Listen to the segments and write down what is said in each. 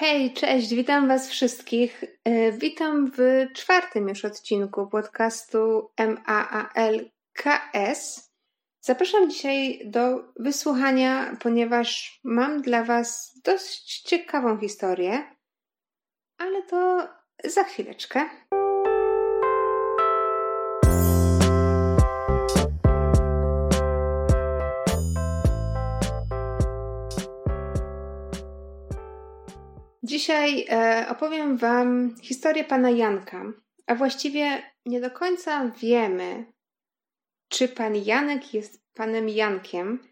Hej, cześć, witam Was wszystkich. E, witam w czwartym już odcinku podcastu MAALKS. Zapraszam dzisiaj do wysłuchania, ponieważ mam dla Was dość ciekawą historię, ale to za chwileczkę. Dzisiaj e, opowiem Wam historię pana Janka, a właściwie nie do końca wiemy, czy pan Janek jest panem Jankiem.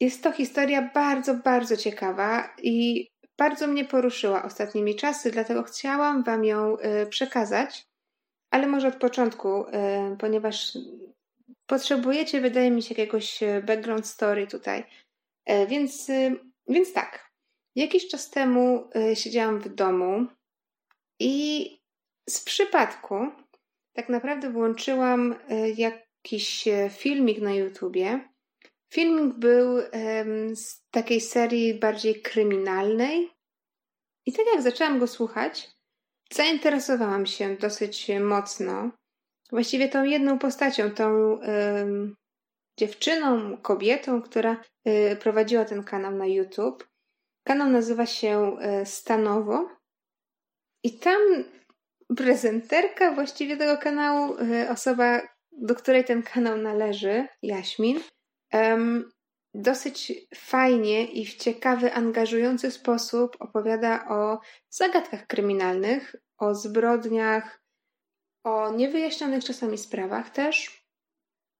Jest to historia bardzo, bardzo ciekawa i bardzo mnie poruszyła ostatnimi czasy, dlatego chciałam Wam ją e, przekazać, ale może od początku, e, ponieważ potrzebujecie, wydaje mi się, jakiegoś background story tutaj. Więc, więc tak. Jakiś czas temu y, siedziałam w domu i z przypadku tak naprawdę włączyłam y, jakiś e, filmik na YouTubie. Filmik był z takiej serii bardziej kryminalnej. I tak jak zaczęłam go słuchać, zainteresowałam się dosyć mocno. Właściwie tą jedną postacią, tą dziewczyną, kobietą, która y, prowadziła ten kanał na YouTube. Kanał nazywa się e, Stanowo i tam prezenterka właściwie tego kanału, e, osoba, do której ten kanał należy, Jaśmin, dosyć fajnie i w ciekawy, angażujący sposób opowiada o zagadkach kryminalnych, o zbrodniach, o niewyjaśnionych czasami sprawach też.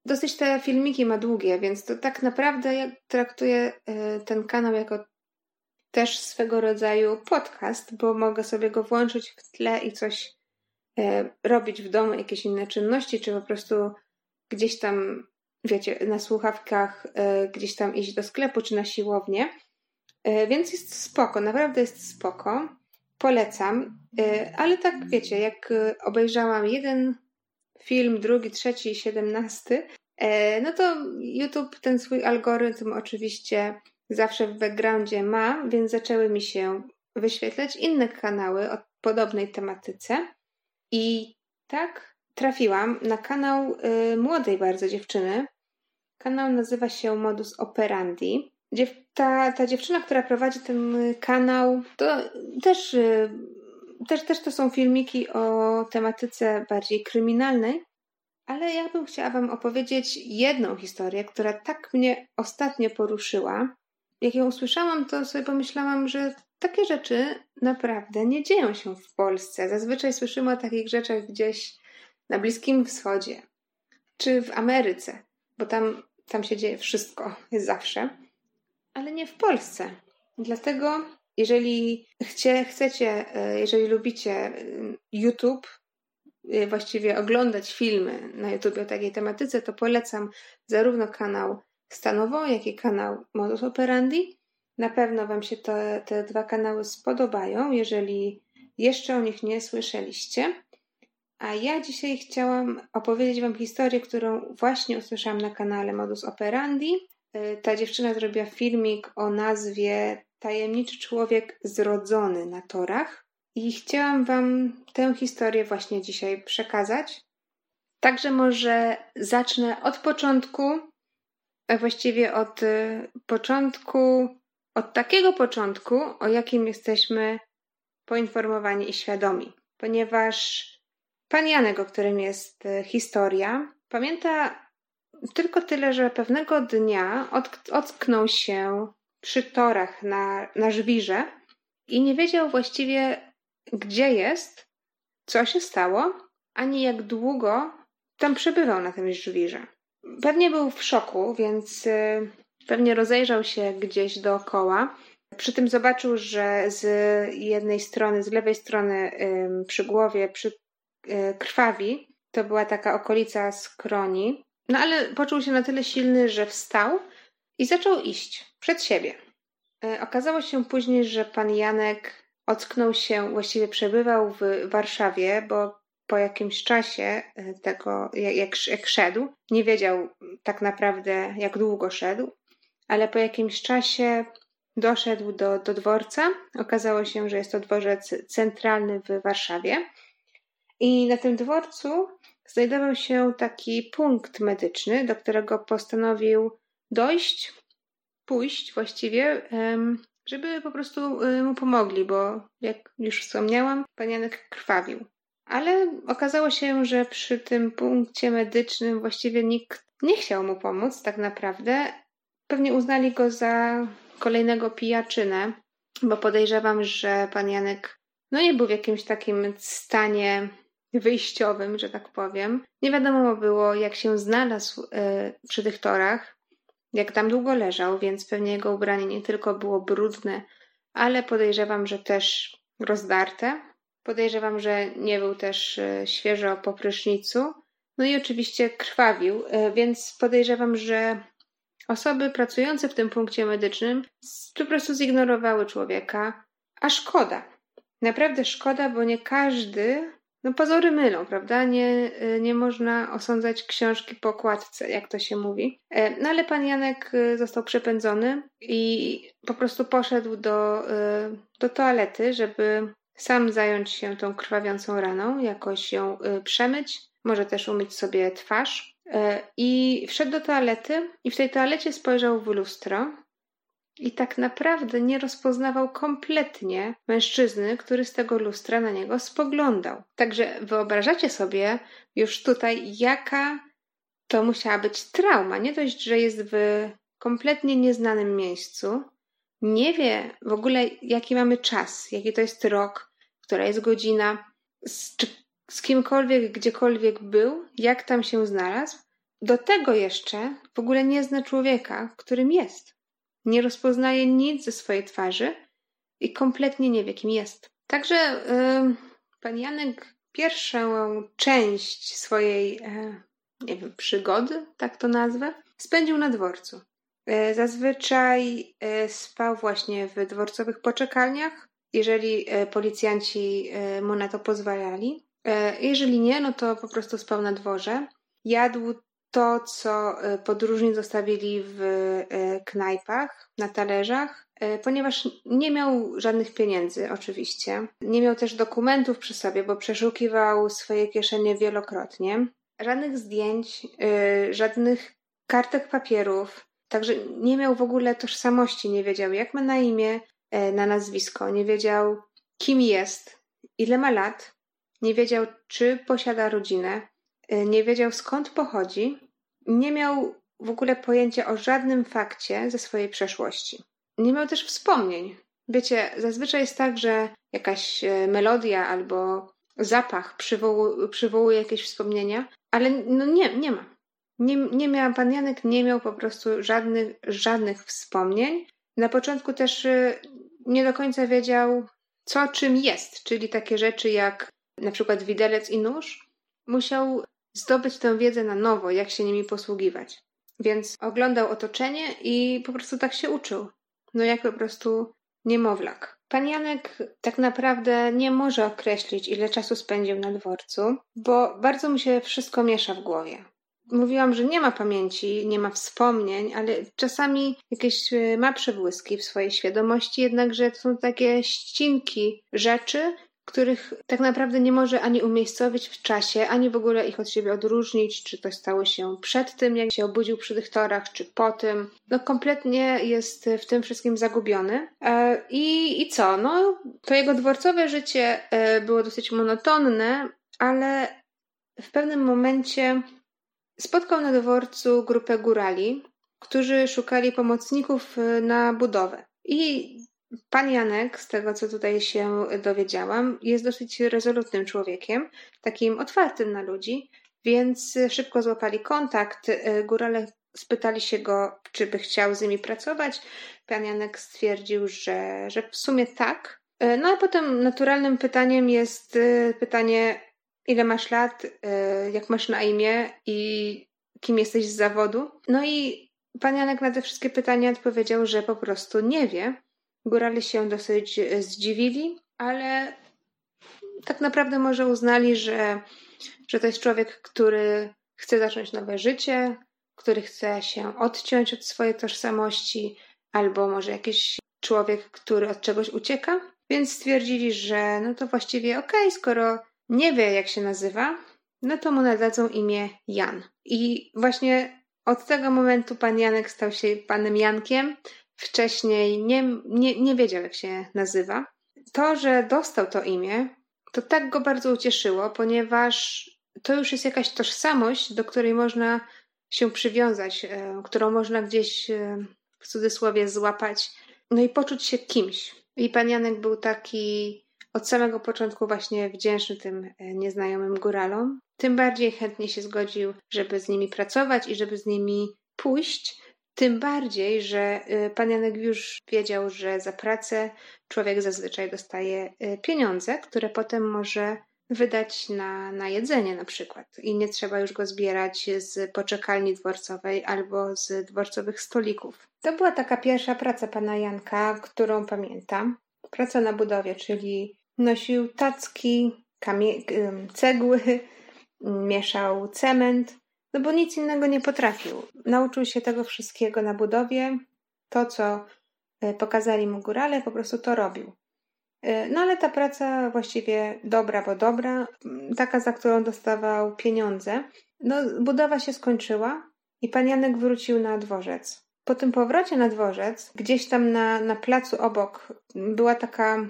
Dosyć te filmiki ma długie, więc to tak naprawdę ja traktuję e, ten kanał jako też swego rodzaju podcast, bo mogę sobie go włączyć w tle i coś e, robić w domu, jakieś inne czynności, czy po prostu gdzieś tam, wiecie, na słuchawkach, e, gdzieś tam iść do sklepu, czy na siłownię. E, więc jest spoko, naprawdę jest spoko. Polecam, e, ale tak wiecie, jak obejrzałam jeden film, drugi, trzeci, siedemnasty, e, no to YouTube ten swój algorytm oczywiście zawsze w backgroundzie ma, więc zaczęły mi się wyświetlać inne kanały o podobnej tematyce. I tak trafiłam na kanał y, młodej bardzo dziewczyny. Kanał nazywa się Modus Operandi. Dziew ta, ta dziewczyna, która prowadzi ten kanał, to też, y, też, też to są filmiki o tematyce bardziej kryminalnej. Ale ja bym chciała Wam opowiedzieć jedną historię, która tak mnie ostatnio poruszyła jak ją usłyszałam, to sobie pomyślałam, że takie rzeczy naprawdę nie dzieją się w Polsce. Zazwyczaj słyszymy o takich rzeczach gdzieś na Bliskim Wschodzie czy w Ameryce, bo tam, tam się dzieje wszystko, jest zawsze, ale nie w Polsce. Dlatego, jeżeli chcie, chcecie, e, jeżeli lubicie e, YouTube, e, właściwie oglądać filmy na YouTube o takiej tematyce, to polecam zarówno kanał stanowo, jak i kanał Modus Operandi. Na pewno Wam się te, te dwa kanały spodobają, jeżeli jeszcze o nich nie słyszeliście. A ja dzisiaj chciałam opowiedzieć Wam historię, którą właśnie usłyszałam na kanale Modus Operandi. Y, ta dziewczyna zrobiła filmik o nazwie Tajemniczy człowiek zrodzony na torach. I chciałam Wam tę historię właśnie dzisiaj przekazać. Także może zacznę od początku, właściwie od y, początku, od takiego początku, o jakim jesteśmy poinformowani i świadomi. Ponieważ pan Janek, o którym jest y, historia, pamięta tylko tyle, że pewnego dnia ocknął się przy torach na, na żwirze i nie wiedział właściwie, gdzie jest, co się stało, ani jak długo tam przebywał na tym żwirze. Pewnie był w szoku, więc y, pewnie rozejrzał się gdzieś dookoła. Przy tym zobaczył, że z jednej strony, z lewej strony przy głowie, przy y, krwawi, to była taka okolica skroni. No ale poczuł się na tyle silny, że wstał i zaczął iść przed siebie. Y, okazało się później, że pan Janek ocknął się, właściwie przebywał w Warszawie, bo po jakimś czasie e, tego, jak, jak szedł, nie wiedział tak naprawdę, jak długo szedł, ale po jakimś czasie doszedł do, do dworca. Okazało się, że jest to dworzec centralny w Warszawie. I na tym dworcu znajdował się taki punkt medyczny, do którego postanowił dojść, pójść właściwie, żeby po prostu y, mu pomogli, bo jak już wspomniałam, pan Janek krwawił. Ale okazało się, że przy tym punkcie medycznym właściwie nikt nie chciał mu pomóc, tak naprawdę. Pewnie uznali go za kolejnego pijaczynę, bo podejrzewam, że pan Janek no nie był w jakimś takim stanie wyjściowym, że tak powiem. Nie wiadomo było, jak się znalazł y, przy tych torach, jak tam długo leżał, więc pewnie jego ubranie nie tylko było brudne, ale podejrzewam, że też rozdarte. Podejrzewam, że nie był też y, świeżo po prysznicu. No i oczywiście krwawił, y, więc podejrzewam, że osoby pracujące w tym punkcie medycznym po prostu zignorowały człowieka, a szkoda. Naprawdę szkoda, bo nie każdy no pozory mylą, prawda? Nie, y, nie można osądzać książki po okładce, jak to się mówi. E, no ale pan Janek został przepędzony i po prostu poszedł do, do toalety, żeby sam zająć się tą krwawiącą raną, jakoś ją przemyć, może też umyć sobie twarz. E, I wszedł do toalety i w tej toalecie spojrzał w lustro i tak naprawdę nie rozpoznawał kompletnie mężczyzny, który z tego lustra na niego spoglądał. Także wyobrażacie sobie już tutaj, jaka to musiała być trauma. Nie dość, że jest w kompletnie nieznanym miejscu, nie wie w ogóle, jaki mamy czas, jaki to jest rok, która jest godzina, z, czy z kimkolwiek, gdziekolwiek był, jak tam się znalazł. Do tego jeszcze w ogóle nie zna człowieka, którym jest. Nie rozpoznaje nic ze swojej twarzy i kompletnie nie wie, kim jest. Także pan Janek pierwszą część swojej, yy, nie wiem, przygody, tak to nazwę, spędził na dworcu. Yy, zazwyczaj e, spał właśnie w dworcowych poczekalniach, jeżeli policjanci mu na to pozwalali. Jeżeli nie, no to po prostu spał na dworze. Jadł to, co e, podróżni zostawili w e, knajpach, na talerzach, e, ponieważ nie miał żadnych pieniędzy, oczywiście. Nie miał też dokumentów przy sobie, bo przeszukiwał swoje kieszenie wielokrotnie. Żadnych zdjęć, żadnych kartek papierów, także nie miał w ogóle tożsamości, nie wiedział jak ma na imię, na nazwisko, nie wiedział kim jest, ile ma lat, nie wiedział czy posiada rodzinę, Y, nie wiedział skąd pochodzi, nie miał w ogóle pojęcia o żadnym fakcie ze swojej przeszłości. Nie miał też wspomnień. Wiecie, zazwyczaj jest tak, że jakaś y, melodia albo zapach przywołuje, przywołuje jakieś wspomnienia, ale no nie, nie ma. Nie, nie miał, pan Janek nie miał po prostu żadnych, żadnych wspomnień. Na początku też nie do końca wiedział, co czym jest, czyli takie rzeczy jak na przykład widelec i nóż. Musiał zdobyć tę wiedzę na nowo, jak się nimi posługiwać. Więc oglądał otoczenie i po prostu tak się uczył. No jak po prostu niemowlak. Pan Janek tak naprawdę nie może określić, ile czasu spędził na dworcu, bo bardzo mu się wszystko miesza w głowie. Mówiłam, że nie ma pamięci, nie ma wspomnień, ale czasami jakieś e, ma przebłyski w swojej świadomości, jednakże to są takie ścinki rzeczy, których tak naprawdę nie może ani umiejscowić w czasie, ani w ogóle ich od siebie odróżnić, czy to stało się przed tym, jak się obudził przy tych torach, czy po tym. No kompletnie jest w tym wszystkim zagubiony. E, I, i co? No, to jego dworcowe życie e, było dosyć monotonne, ale w pewnym momencie spotkał na dworcu grupę górali, którzy szukali pomocników e, na budowę. I Pan Janek, z tego co tutaj się dowiedziałam, jest dosyć rezolutnym człowiekiem, takim otwartym na ludzi, więc szybko złapali kontakt. Górale spytali się go, czy by chciał z nimi pracować. Pan Janek stwierdził, że, że w sumie tak. No a potem naturalnym pytaniem jest y, pytanie, ile masz lat, y, jak masz na imię i kim jesteś z zawodu. No i pan Janek na te wszystkie pytania odpowiedział, że po prostu nie wie Górale się dosyć e, zdziwili, ale tak naprawdę może uznali, że, że to jest człowiek, który chce zacząć nowe życie, który chce się odciąć od swojej tożsamości, albo może jakieś człowiek, który od czegoś ucieka, więc stwierdzili, że no to właściwie okej, okay, skoro nie wie jak się nazywa, no to mu nadadzą imię Jan. I właśnie od tego momentu pan Janek stał się panem Jankiem. Wcześniej nie, nie, nie wiedział, jak się nazywa. To, że dostał to imię, to tak go bardzo ucieszyło, ponieważ to już jest jakaś tożsamość, do której można się przywiązać, e, którą można gdzieś e, w cudzysłowie złapać, no i poczuć się kimś. I pan Janek był taki od samego początku właśnie wdzięczny tym e, nieznajomym góralom. Tym bardziej chętnie się zgodził, żeby z nimi pracować i żeby z nimi pójść. Tym bardziej, że pan Janek już wiedział, że za pracę człowiek zazwyczaj dostaje pieniądze, które potem może wydać na, na jedzenie na przykład i nie trzeba już go zbierać z poczekalni dworcowej albo z dworcowych stolików. To była taka pierwsza praca pana Janka, którą pamiętam. Praca na budowie, czyli nosił tacki, cegły, mieszał cement, no bo nic innego nie potrafił. Nauczył się tego wszystkiego na budowie. To, co e, pokazali mu górale, po prostu to robił. E, no ale ta praca właściwie dobra, bo dobra, taka, za którą dostawał pieniądze. No, budowa się skończyła i pan Janek wrócił na dworzec. Po tym powrocie na dworzec, gdzieś tam na, na placu obok, była taka.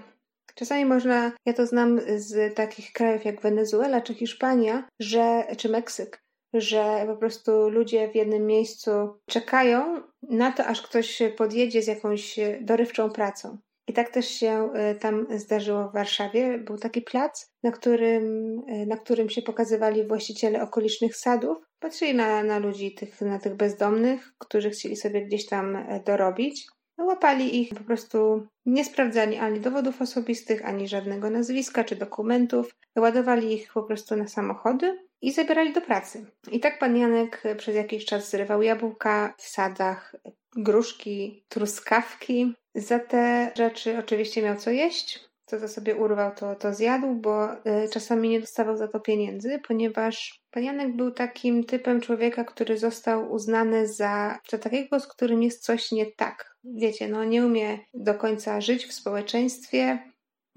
Czasami można, ja to znam z takich krajów jak Wenezuela czy Hiszpania, że, czy Meksyk, że po prostu ludzie w jednym miejscu czekają na to, aż ktoś podjedzie z jakąś dorywczą pracą. I tak też się e, tam zdarzyło w Warszawie. Był taki plac, na którym, e, na którym się pokazywali właściciele okolicznych sadów. Patrzyli na, na ludzi, tych, na tych bezdomnych, którzy chcieli sobie gdzieś tam e, dorobić. Łapali ich, po prostu nie sprawdzali ani dowodów osobistych, ani żadnego nazwiska czy dokumentów. Ładowali ich po prostu na samochody i zabierali do pracy. I tak pan Janek przez jakiś czas zrywał jabłka w sadach, gruszki, truskawki. Za te rzeczy oczywiście miał co jeść. Co to sobie urwał, to, to zjadł, bo y, czasami nie dostawał za to pieniędzy, ponieważ pan Janek był takim typem człowieka, który został uznany za, za takiego, z którym jest coś nie tak. Wiecie, no nie umie do końca żyć w społeczeństwie,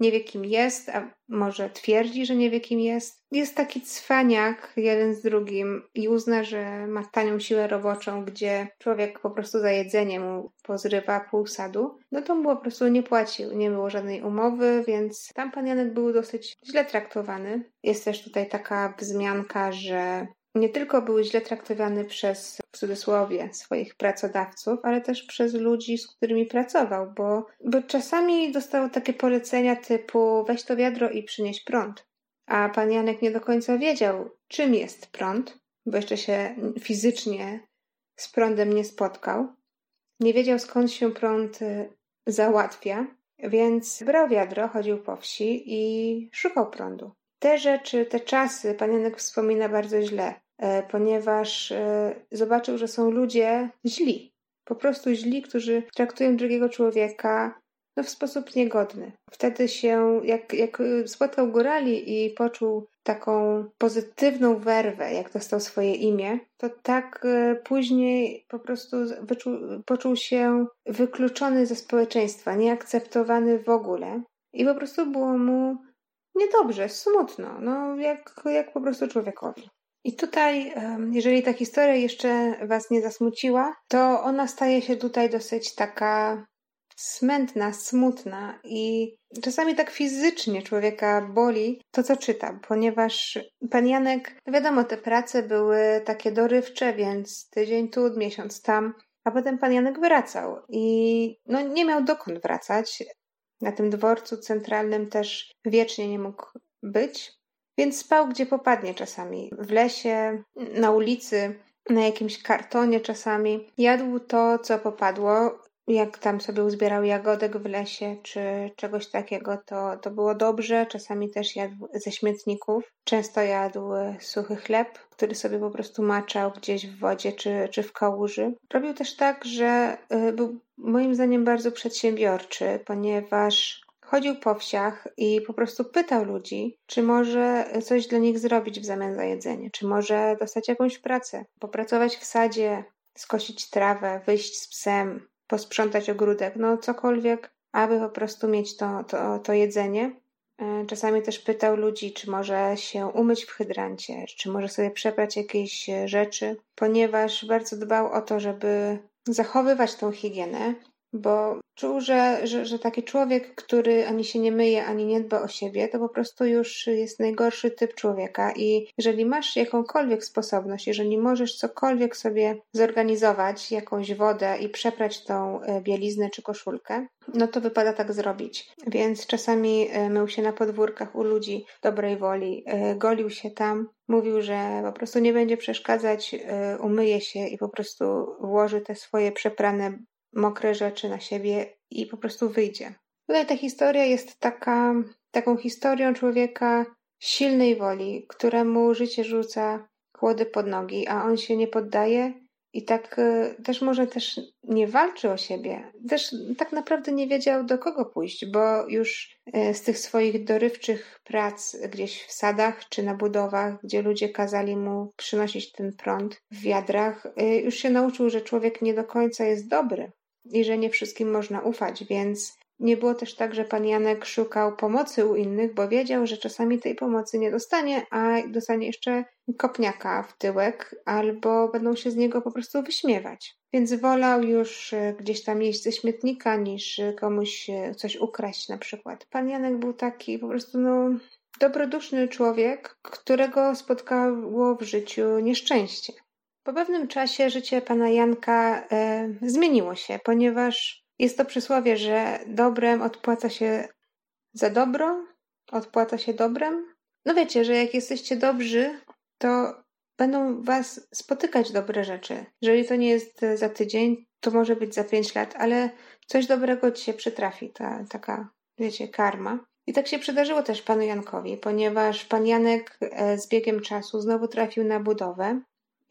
nie wie kim jest, a może twierdzi, że nie wie kim jest. Jest taki cwaniak jeden z drugim i uzna, że ma tanią siłę roboczą, gdzie człowiek po prostu za jedzenie mu pozrywa pół sadu, no to mu po prostu nie płacił. Nie było żadnej umowy, więc tam pan Janek był dosyć źle traktowany. Jest też tutaj taka wzmianka, że nie tylko był źle traktowany przez, w cudzysłowie, swoich pracodawców, ale też przez ludzi, z którymi pracował, bo, bo czasami dostał takie polecenia typu weź to wiadro i przynieś prąd. A pan Janek nie do końca wiedział, czym jest prąd, bo jeszcze się fizycznie z prądem nie spotkał. Nie wiedział, skąd się prąd y, załatwia, więc brał wiadro, chodził po wsi i szukał prądu. Te rzeczy, te czasy pan Janek wspomina bardzo źle. E, ponieważ e, zobaczył, że są ludzie źli, po prostu źli, którzy traktują drugiego człowieka no, w sposób niegodny. Wtedy się, jak, jak spotkał górali i poczuł taką pozytywną werwę, jak dostał swoje imię, to tak e, później po prostu poczuł się wykluczony ze społeczeństwa, nieakceptowany w ogóle. I po prostu było mu niedobrze, smutno, no jak, jak po prostu człowiekowi. I tutaj, jeżeli ta historia jeszcze Was nie zasmuciła, to ona staje się tutaj dosyć taka smętna, smutna i czasami tak fizycznie człowieka boli to, co czyta, ponieważ pan Janek, wiadomo, te prace były takie dorywcze, więc tydzień tu, miesiąc tam, a potem pan Janek wracał i no, nie miał dokąd wracać. Na tym dworcu centralnym też wiecznie nie mógł być, więc spał gdzie popadnie czasami. W lesie, na ulicy, na jakimś kartonie czasami. Jadł to, co popadło. Jak tam sobie uzbierał jagodek w lesie czy czegoś takiego, to, to było dobrze. Czasami też jadł ze śmietników. Często jadł suchy chleb, który sobie po prostu maczał gdzieś w wodzie czy, czy w kałuży. Robił też tak, że y, był moim zdaniem bardzo przedsiębiorczy, ponieważ Chodził po wsiach i po prostu pytał ludzi, czy może coś dla nich zrobić w zamian za jedzenie, czy może dostać jakąś pracę, popracować w sadzie, skosić trawę, wyjść z psem, posprzątać ogródek, no cokolwiek, aby po prostu mieć to, to, to jedzenie. E, czasami też pytał ludzi, czy może się umyć w hydrancie, czy może sobie przebrać jakieś rzeczy, ponieważ bardzo dbał o to, żeby zachowywać tą higienę, bo czuł, że, że, że taki człowiek, który ani się nie myje, ani nie dba o siebie, to po prostu już jest najgorszy typ człowieka. I jeżeli masz jakąkolwiek sposobność, jeżeli możesz cokolwiek sobie zorganizować, jakąś wodę i przeprać tą e, bieliznę czy koszulkę, no to wypada tak zrobić. Więc czasami e, mył się na podwórkach u ludzi dobrej woli, e, golił się tam, mówił, że po prostu nie będzie przeszkadzać, umyje się i po prostu włoży te swoje przeprane mokre rzeczy na siebie i po prostu wyjdzie. Tutaj ta historia jest taka, taką historią człowieka silnej woli, któremu życie rzuca chłody pod nogi, a on się nie poddaje i tak e, też może też nie walczy o siebie. Też tak naprawdę nie wiedział do kogo pójść, bo już e, z tych swoich dorywczych prac gdzieś w sadach czy na budowach, gdzie ludzie kazali mu przynosić ten prąd w wiadrach, e, już się nauczył, że człowiek nie do końca jest dobry i że nie wszystkim można ufać, więc nie było też tak, że pan Janek szukał pomocy u innych, bo wiedział, że czasami tej pomocy nie dostanie, a dostanie jeszcze kopniaka w tyłek, albo będą się z niego po prostu wyśmiewać. Więc wolał już e, gdzieś tam jeść ze śmietnika, niż komuś e, coś ukraść na przykład. Pan Janek był taki po prostu, no, dobroduszny człowiek, którego spotkało w życiu nieszczęście. Po pewnym czasie życie pana Janka e, zmieniło się, ponieważ jest to przysłowie, że dobrem odpłaca się za dobro, odpłaca się dobrem. No wiecie, że jak jesteście dobrzy, to będą was spotykać dobre rzeczy. Jeżeli to nie jest za tydzień, to może być za pięć lat, ale coś dobrego ci się przytrafi, ta taka, wiecie, karma. I tak się przydarzyło też panu Jankowi, ponieważ pan Janek e, z biegiem czasu znowu trafił na budowę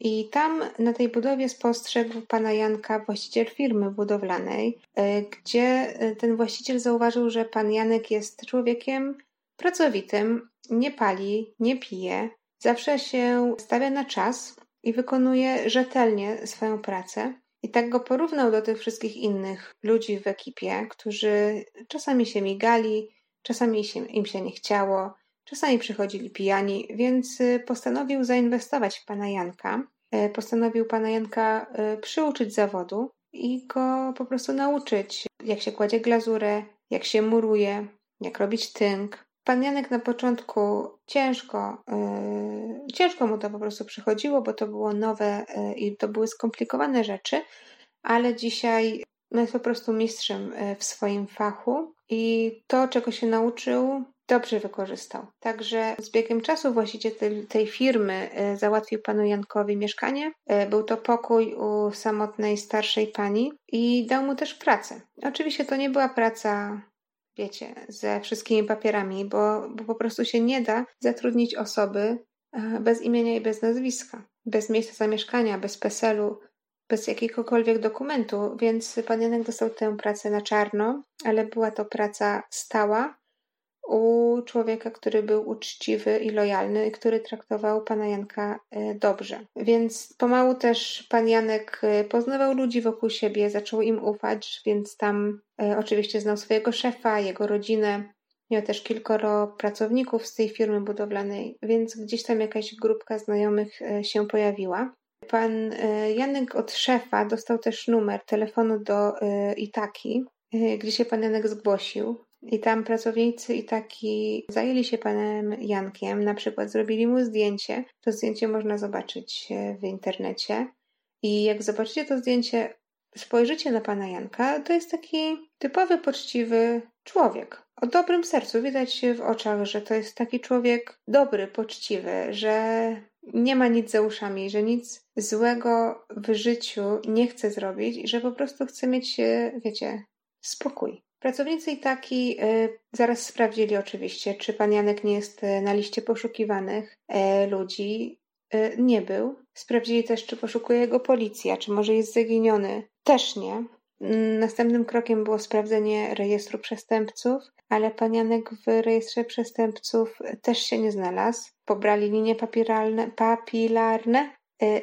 i tam na tej budowie spostrzegł pana Janka właściciel firmy budowlanej, e, gdzie e, ten właściciel zauważył, że pan Janek jest człowiekiem pracowitym, nie pali, nie pije, zawsze się stawia na czas i wykonuje rzetelnie swoją pracę. I tak go porównał do tych wszystkich innych ludzi w ekipie, którzy czasami się migali, czasami im się nie chciało, czasami przychodzili pijani, więc e, postanowił zainwestować w pana Janka E, postanowił pana Janka e, przyuczyć zawodu i go po prostu nauczyć, jak się kładzie glazurę, jak się muruje, jak robić tynk. Pan Janek na początku ciężko, yy, ciężko mu to po prostu przychodziło, bo to było nowe yy, i to były skomplikowane rzeczy, ale dzisiaj no, jest po prostu mistrzem w swoim fachu i to, czego się nauczył, dobrze wykorzystał. Także z biegiem czasu właściciel tej, firmy e, załatwił panu Jankowi mieszkanie. E, był to pokój u samotnej starszej pani i dał mu też pracę. Oczywiście to nie była praca wiecie, ze wszystkimi papierami, bo, bo po prostu się nie da zatrudnić osoby e, bez imienia i bez nazwiska, bez miejsca zamieszkania, bez PESEL-u, bez jakiegokolwiek dokumentu, więc pan Janek dostał tę pracę na czarno, ale była to praca stała, u człowieka, który był uczciwy i lojalny, który traktował pana Janka e, dobrze. Więc pomału też pan Janek e, poznawał ludzi wokół siebie, zaczął im ufać, więc tam e, oczywiście znał swojego szefa, jego rodzinę. Miał też kilkoro pracowników z tej firmy budowlanej, więc gdzieś tam jakaś grupka znajomych się pojawiła. Pan Janek od szefa dostał też numer telefonu do Itaki, gdzie się pan Janek zgłosił. I tam pracownicy i taki zajęli się panem Jankiem, na przykład zrobili mu zdjęcie. To zdjęcie można zobaczyć e, w internecie. I jak zobaczycie to zdjęcie, spojrzycie na pana Janka, to jest taki typowy, poczciwy człowiek. O dobrym sercu widać w oczach, że to jest taki człowiek dobry, poczciwy, że nie ma nic za uszami, że nic złego w życiu nie chce zrobić i że po prostu chce mieć, e, wiecie, spokój. Pracownicy i taki y, zaraz sprawdzili oczywiście, czy pan Janek nie jest y, na liście poszukiwanych y, ludzi. Nie był. Sprawdzili też, czy poszukuje go policja, czy może jest zaginiony. Też nie. Następnym krokiem było sprawdzenie rejestru przestępców, ale pan Janek w rejestrze przestępców też się nie znalazł. Pobrali linie papilarne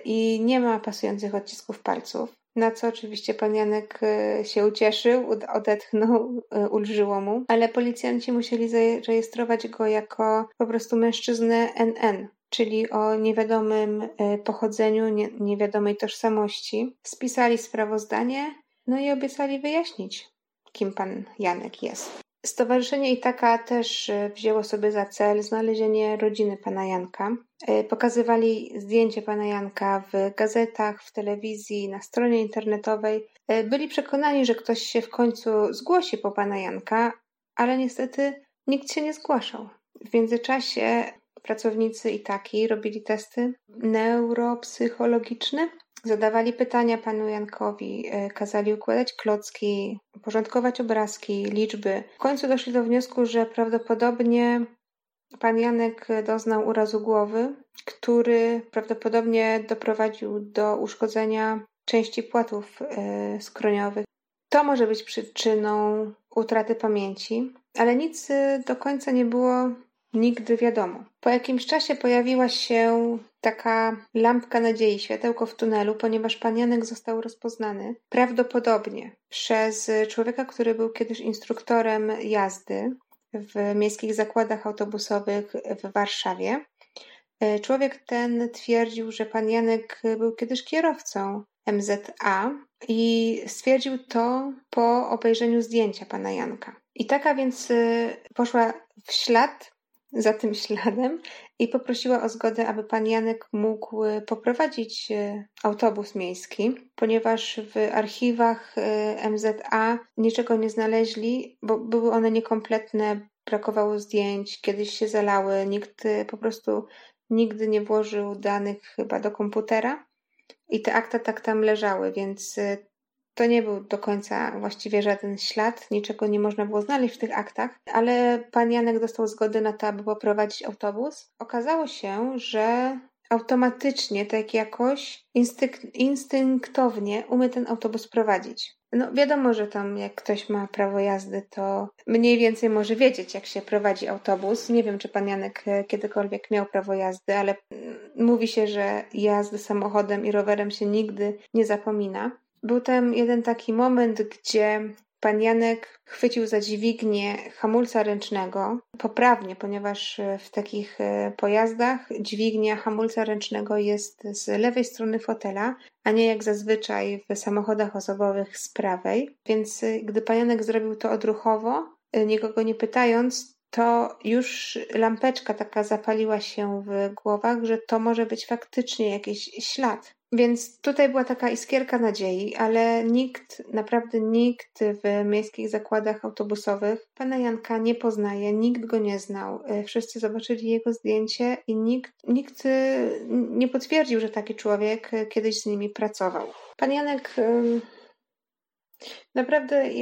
i nie ma pasujących odcisków palców. Na co oczywiście pan Janek e, się ucieszył, odetchnął, e, ulżyło mu, ale policjanci musieli zarejestrować go jako po prostu mężczyznę NN, czyli o niewiadomym e, pochodzeniu, nie, niewiadomej tożsamości. Spisali sprawozdanie, no i obiecali wyjaśnić, kim pan Janek jest. Stowarzyszenie Itaka też e, wzięło sobie za cel znalezienie rodziny pana Janka. E, pokazywali zdjęcie pana Janka w gazetach, w telewizji, na stronie internetowej. E, byli przekonani, że ktoś się w końcu zgłosi po pana Janka, ale niestety nikt się nie zgłaszał. W międzyczasie pracownicy Itaki robili testy neuropsychologiczne Zadawali pytania panu Jankowi, e, kazali układać klocki, porządkować obrazki, liczby. W końcu doszli do wniosku, że prawdopodobnie pan Janek doznał urazu głowy, który prawdopodobnie doprowadził do uszkodzenia części płatów e, skroniowych. To może być przyczyną utraty pamięci, ale nic e, do końca nie było nigdy wiadomo. Po jakimś czasie pojawiła się taka lampka nadziei, światełko w tunelu, ponieważ pan Janek został rozpoznany prawdopodobnie przez człowieka, który był kiedyś instruktorem jazdy w miejskich zakładach autobusowych w Warszawie. E, człowiek ten twierdził, że pan Janek był kiedyś kierowcą MZA i stwierdził to po obejrzeniu zdjęcia pana Janka. I taka więc e, poszła w ślad za tym śladem i poprosiła o zgodę, aby pan Janek mógł e, poprowadzić e, autobus miejski, ponieważ w archiwach e, MZA niczego nie znaleźli, bo były one niekompletne, brakowało zdjęć, kiedyś się zalały, nikt po prostu nigdy nie włożył danych chyba do komputera i te akta tak tam leżały, więc to nie był do końca właściwie żaden ślad, niczego nie można było znaleźć w tych aktach, ale pan Janek dostał zgodę na to, aby poprowadzić autobus. Okazało się, że automatycznie, tak jakoś instynkt, instynktownie umie ten autobus prowadzić. No wiadomo, że tam jak ktoś ma prawo jazdy, to mniej więcej może wiedzieć, jak się prowadzi autobus. Nie wiem, czy pan Janek e, kiedykolwiek miał prawo jazdy, ale mm, mówi się, że jazdy samochodem i rowerem się nigdy nie zapomina. Był tam jeden taki moment, gdzie pan Janek chwycił za dźwignię hamulca ręcznego poprawnie, ponieważ w takich e, pojazdach dźwignia hamulca ręcznego jest z lewej strony fotela, a nie jak zazwyczaj w samochodach osobowych z prawej. Więc e, gdy pan Janek zrobił to odruchowo, e, nikogo nie pytając, to już lampeczka taka zapaliła się w głowach, że to może być faktycznie jakiś ślad. Więc tutaj była taka iskierka nadziei, ale nikt, naprawdę nikt w miejskich zakładach autobusowych pana Janka nie poznaje, nikt go nie znał. E, wszyscy zobaczyli jego zdjęcie i nikt, nikt e, nie potwierdził, że taki człowiek e, kiedyś z nimi pracował. Pan Janek naprawdę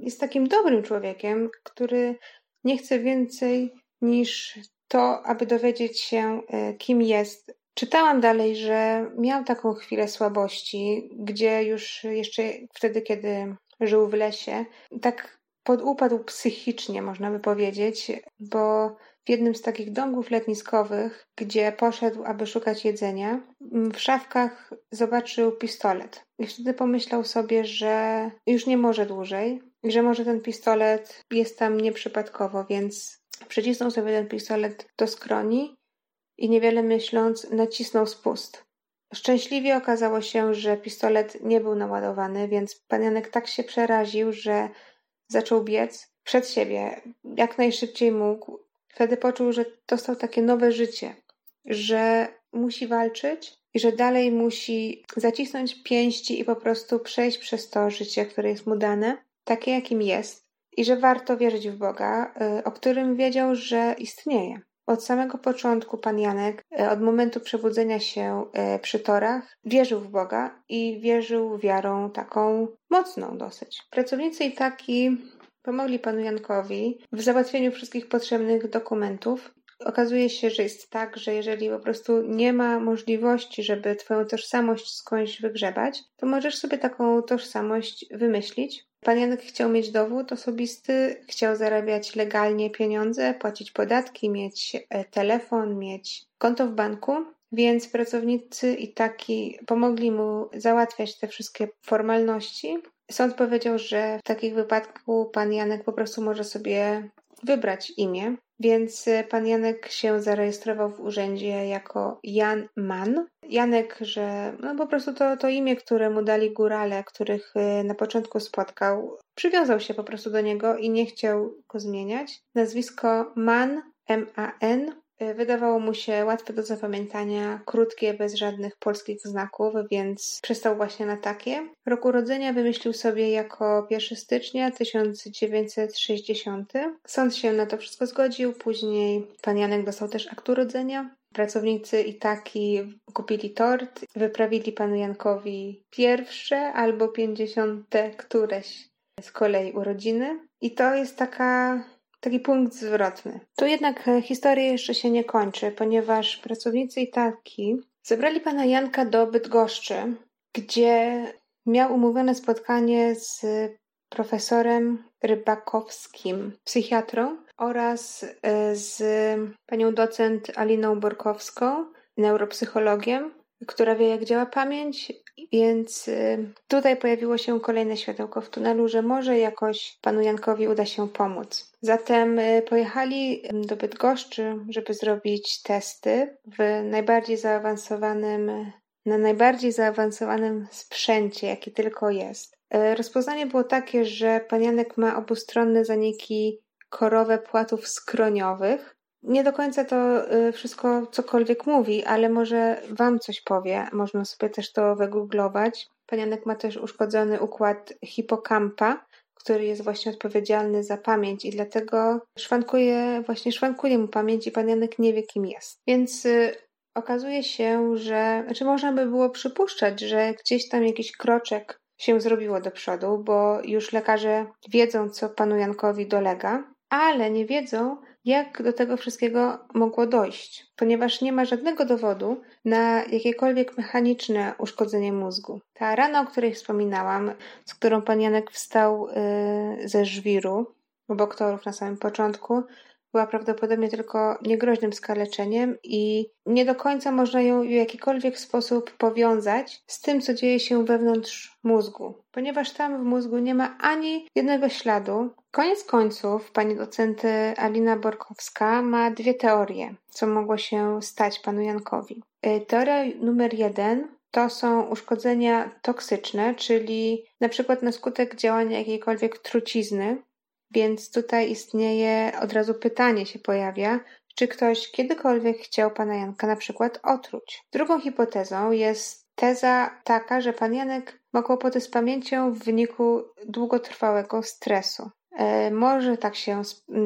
jest takim dobrym człowiekiem, który nie chce więcej niż to, aby dowiedzieć się, kim jest, Czytałam dalej, że miał taką chwilę słabości, gdzie już jeszcze wtedy, kiedy żył w lesie, tak podupadł psychicznie, można by powiedzieć, bo w jednym z takich domków letniskowych, gdzie poszedł, aby szukać jedzenia, w szafkach zobaczył pistolet. I wtedy pomyślał sobie, że już nie może dłużej, że może ten pistolet jest tam nieprzypadkowo, więc przycisnął sobie ten pistolet do skroni i niewiele myśląc nacisnął spust. Szczęśliwie okazało się, że pistolet nie był naładowany, więc pan Janek tak się przeraził, że zaczął biec przed siebie jak najszybciej mógł. Wtedy poczuł, że dostał takie nowe życie, że musi walczyć i że dalej musi zacisnąć pięści i po prostu przejść przez to życie, które jest mu dane, takie jakim jest, i że warto wierzyć w Boga, y, o którym wiedział, że istnieje. Od samego początku pan Janek, e, od momentu przebudzenia się e, przy torach, wierzył w Boga i wierzył wiarą taką mocną dosyć. Pracownicy i taki pomogli panu Jankowi w załatwieniu wszystkich potrzebnych dokumentów. Okazuje się, że jest tak, że jeżeli po prostu nie ma możliwości, żeby twoją tożsamość skądś wygrzebać, to możesz sobie taką tożsamość wymyślić Pan Janek chciał mieć dowód osobisty, chciał zarabiać legalnie pieniądze, płacić podatki, mieć e, telefon, mieć konto w banku, więc pracownicy i taki pomogli mu załatwiać te wszystkie formalności. Sąd powiedział, że w takim wypadku pan Janek po prostu może sobie wybrać imię, więc pan Janek się zarejestrował w urzędzie jako Jan Mann. Janek, że no po prostu to, to imię, które mu dali górale, których y, na początku spotkał, przywiązał się po prostu do niego i nie chciał go zmieniać. Nazwisko Mann, M-A-N, Y, wydawało mu się łatwe do zapamiętania, krótkie, bez żadnych polskich znaków, więc przystał właśnie na takie. Rok urodzenia wymyślił sobie jako 1 stycznia 1960. Sąd się na to wszystko zgodził, później pan Janek dostał też akt urodzenia. Pracownicy i taki kupili tort, wyprawili panu Jankowi pierwsze albo pięćdziesiąte któreś z kolei urodziny. I to jest taka taki punkt zwrotny. Tu jednak e, historia jeszcze się nie kończy, ponieważ pracownicy i taki zabrali pana Janka do Bydgoszczy, gdzie miał umówione spotkanie z profesorem Rybakowskim, psychiatrą oraz e, z panią docent Aliną Borkowską, neuropsychologiem, która wie, jak działa pamięć, więc y, tutaj pojawiło się kolejne światełko w tunelu, że może jakoś panu Jankowi uda się pomóc. Zatem y, pojechali do Bydgoszczy, żeby zrobić testy w najbardziej zaawansowanym, na najbardziej zaawansowanym sprzęcie, jaki tylko jest. Y, rozpoznanie było takie, że pan Janek ma obustronne zaniki korowe płatów skroniowych, nie do końca to y, wszystko cokolwiek mówi, ale może Wam coś powie. Można sobie też to wygooglować. Panianek ma też uszkodzony układ hipokampa, który jest właśnie odpowiedzialny za pamięć i dlatego szwankuje, właśnie szwankuje mu pamięć i pan Janek nie wie kim jest. Więc y, okazuje się, że, znaczy można by było przypuszczać, że gdzieś tam jakiś kroczek się zrobiło do przodu, bo już lekarze wiedzą, co panu Jankowi dolega, ale nie wiedzą, jak do tego wszystkiego mogło dojść, ponieważ nie ma żadnego dowodu na jakiekolwiek mechaniczne uszkodzenie mózgu. Ta rana, o której wspominałam, z którą pan Janek wstał yy, ze żwiru obok torów na samym początku, była prawdopodobnie tylko niegroźnym skaleczeniem i nie do końca można ją w jakikolwiek sposób powiązać z tym, co dzieje się wewnątrz mózgu, ponieważ tam w mózgu nie ma ani jednego śladu. Koniec końców pani docent Alina Borkowska ma dwie teorie, co mogło się stać panu Jankowi. Y, teoria numer jeden to są uszkodzenia toksyczne, czyli na przykład na skutek działania jakiejkolwiek trucizny, więc tutaj istnieje od razu pytanie się pojawia, czy ktoś kiedykolwiek chciał pana Janka na przykład otruć. Drugą hipotezą jest teza taka, że pan Janek ma kłopoty z pamięcią w wyniku długotrwałego stresu. E, może tak się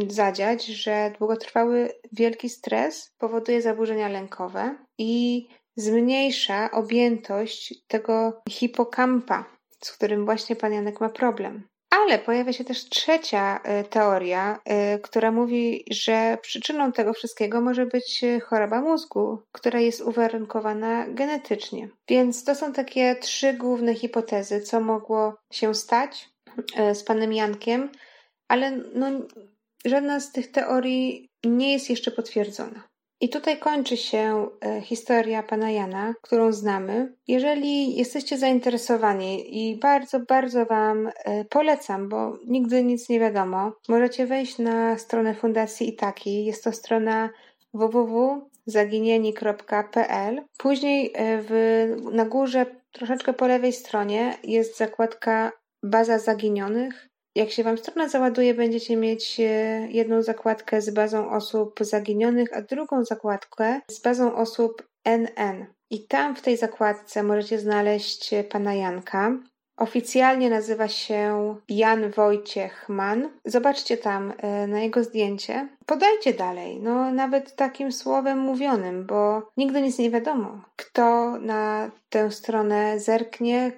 zadziać, że długotrwały wielki stres powoduje zaburzenia lękowe i zmniejsza objętość tego hipokampa, z którym właśnie pan Janek ma problem. Ale pojawia się też trzecia e, teoria, e, która mówi, że przyczyną tego wszystkiego może być choroba mózgu, która jest uwarunkowana genetycznie. Więc to są takie trzy główne hipotezy, co mogło się stać z panem Jankiem, ale no, żadna z tych teorii nie jest jeszcze potwierdzona. I tutaj kończy się e, historia pana Jana, którą znamy. Jeżeli jesteście zainteresowani i bardzo, bardzo Wam e, polecam, bo nigdy nic nie wiadomo, możecie wejść na stronę Fundacji Itaki. Jest to strona www.zaginieni.pl. Później e, w, na górze, troszeczkę po lewej stronie, jest zakładka Baza Zaginionych jak się Wam strona załaduje, będziecie mieć e, jedną zakładkę z bazą osób zaginionych, a drugą zakładkę z bazą osób NN. I tam w tej zakładce możecie znaleźć pana Janka. Oficjalnie nazywa się Jan Wojciech Mann. Zobaczcie tam e, na jego zdjęcie. Podajcie dalej, no nawet takim słowem mówionym, bo nigdy nic nie wiadomo. Kto na tę stronę zerknie,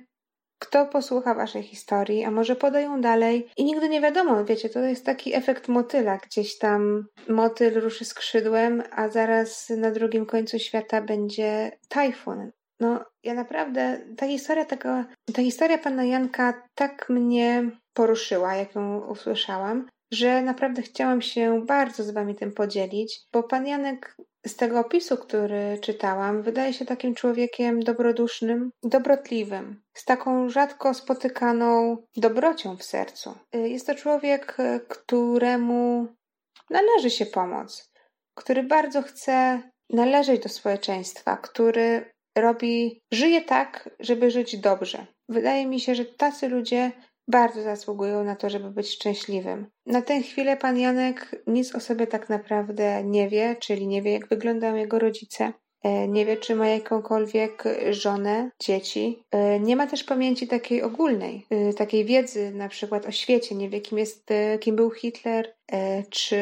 kto posłucha waszej historii, a może podają dalej i nigdy nie wiadomo, wiecie, to jest taki efekt motyla, gdzieś tam motyl ruszy skrzydłem, a zaraz na drugim końcu świata będzie tajfun. No, ja naprawdę, ta historia tego, ta historia pana Janka tak mnie poruszyła, jak ją usłyszałam, że naprawdę chciałam się bardzo z wami tym podzielić, bo pan Janek z tego opisu, który czytałam, wydaje się takim człowiekiem dobrodusznym, dobrotliwym, z taką rzadko spotykaną dobrocią w sercu. Y, jest to człowiek, y, któremu należy się pomoc, który bardzo chce należeć do społeczeństwa, który robi, żyje tak, żeby żyć dobrze. Wydaje mi się, że tacy ludzie bardzo zasługują na to, żeby być szczęśliwym. Na tę chwilę pan Janek nic o sobie tak naprawdę nie wie, czyli nie wie, jak wyglądają jego rodzice. E, nie wie, czy ma jakąkolwiek żonę, dzieci. E, nie ma też pamięci takiej ogólnej, e, takiej wiedzy na przykład o świecie. Nie wie, kim, jest, kim był Hitler, czy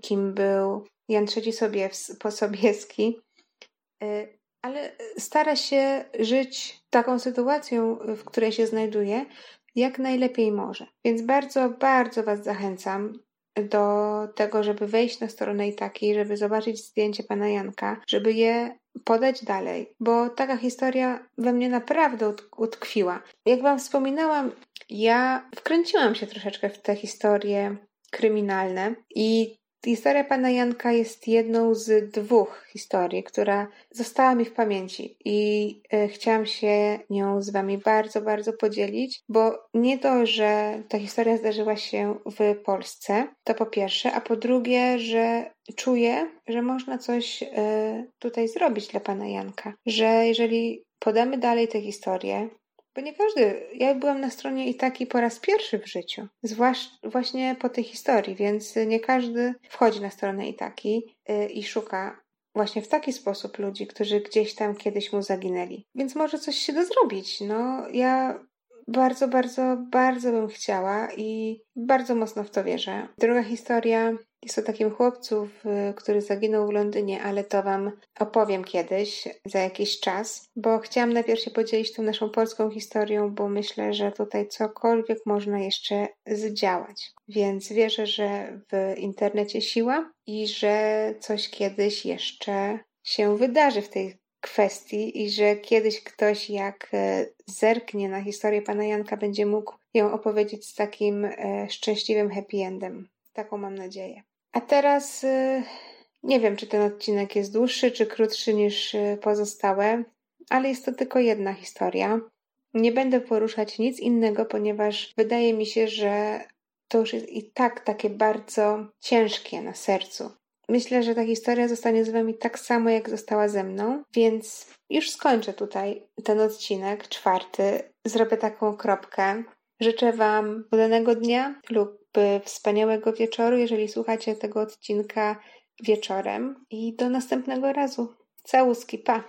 kim był Jan III Sobieski. Ale stara się żyć taką sytuacją, w której się znajduje, jak najlepiej może. Więc bardzo, bardzo Was zachęcam do tego, żeby wejść na stronę i takiej, żeby zobaczyć zdjęcie pana Janka, żeby je podać dalej, bo taka historia we mnie naprawdę utkwiła. Jak Wam wspominałam, ja wkręciłam się troszeczkę w te historie kryminalne i Historia pana Janka jest jedną z dwóch historii, która została mi w pamięci i e, chciałam się nią z wami bardzo, bardzo podzielić, bo nie to, że ta historia zdarzyła się w Polsce, to po pierwsze, a po drugie, że czuję, że można coś e, tutaj zrobić dla pana Janka, że jeżeli podamy dalej tę historię, bo nie każdy, ja byłam na stronie i taki po raz pierwszy w życiu, zwłaszcza właśnie po tej historii, więc nie każdy wchodzi na stronę i taki yy, i szuka właśnie w taki sposób ludzi, którzy gdzieś tam kiedyś mu zaginęli. Więc może coś się da zrobić. No, ja bardzo, bardzo, bardzo bym chciała i bardzo mocno w to wierzę. Druga historia jest o takim chłopcu, który zaginął w Londynie, ale to Wam opowiem kiedyś, za jakiś czas, bo chciałam najpierw się podzielić tą naszą polską historią, bo myślę, że tutaj cokolwiek można jeszcze zdziałać. Więc wierzę, że w internecie siła i że coś kiedyś jeszcze się wydarzy w tej kwestii i że kiedyś ktoś jak e, zerknie na historię pana Janka będzie mógł ją opowiedzieć z takim e, szczęśliwym happy endem. Taką mam nadzieję. A teraz e, nie wiem, czy ten odcinek jest dłuższy, czy krótszy niż pozostałe, ale jest to tylko jedna historia. Nie będę poruszać nic innego, ponieważ wydaje mi się, że to już jest i tak takie bardzo ciężkie na sercu. Myślę, że ta historia zostanie z Wami tak samo, jak została ze mną, więc już skończę tutaj ten odcinek, czwarty. Zrobię taką kropkę. Życzę Wam udanego dnia lub wspaniałego wieczoru, jeżeli słuchacie tego odcinka wieczorem. I do następnego razu. Całuski, pa!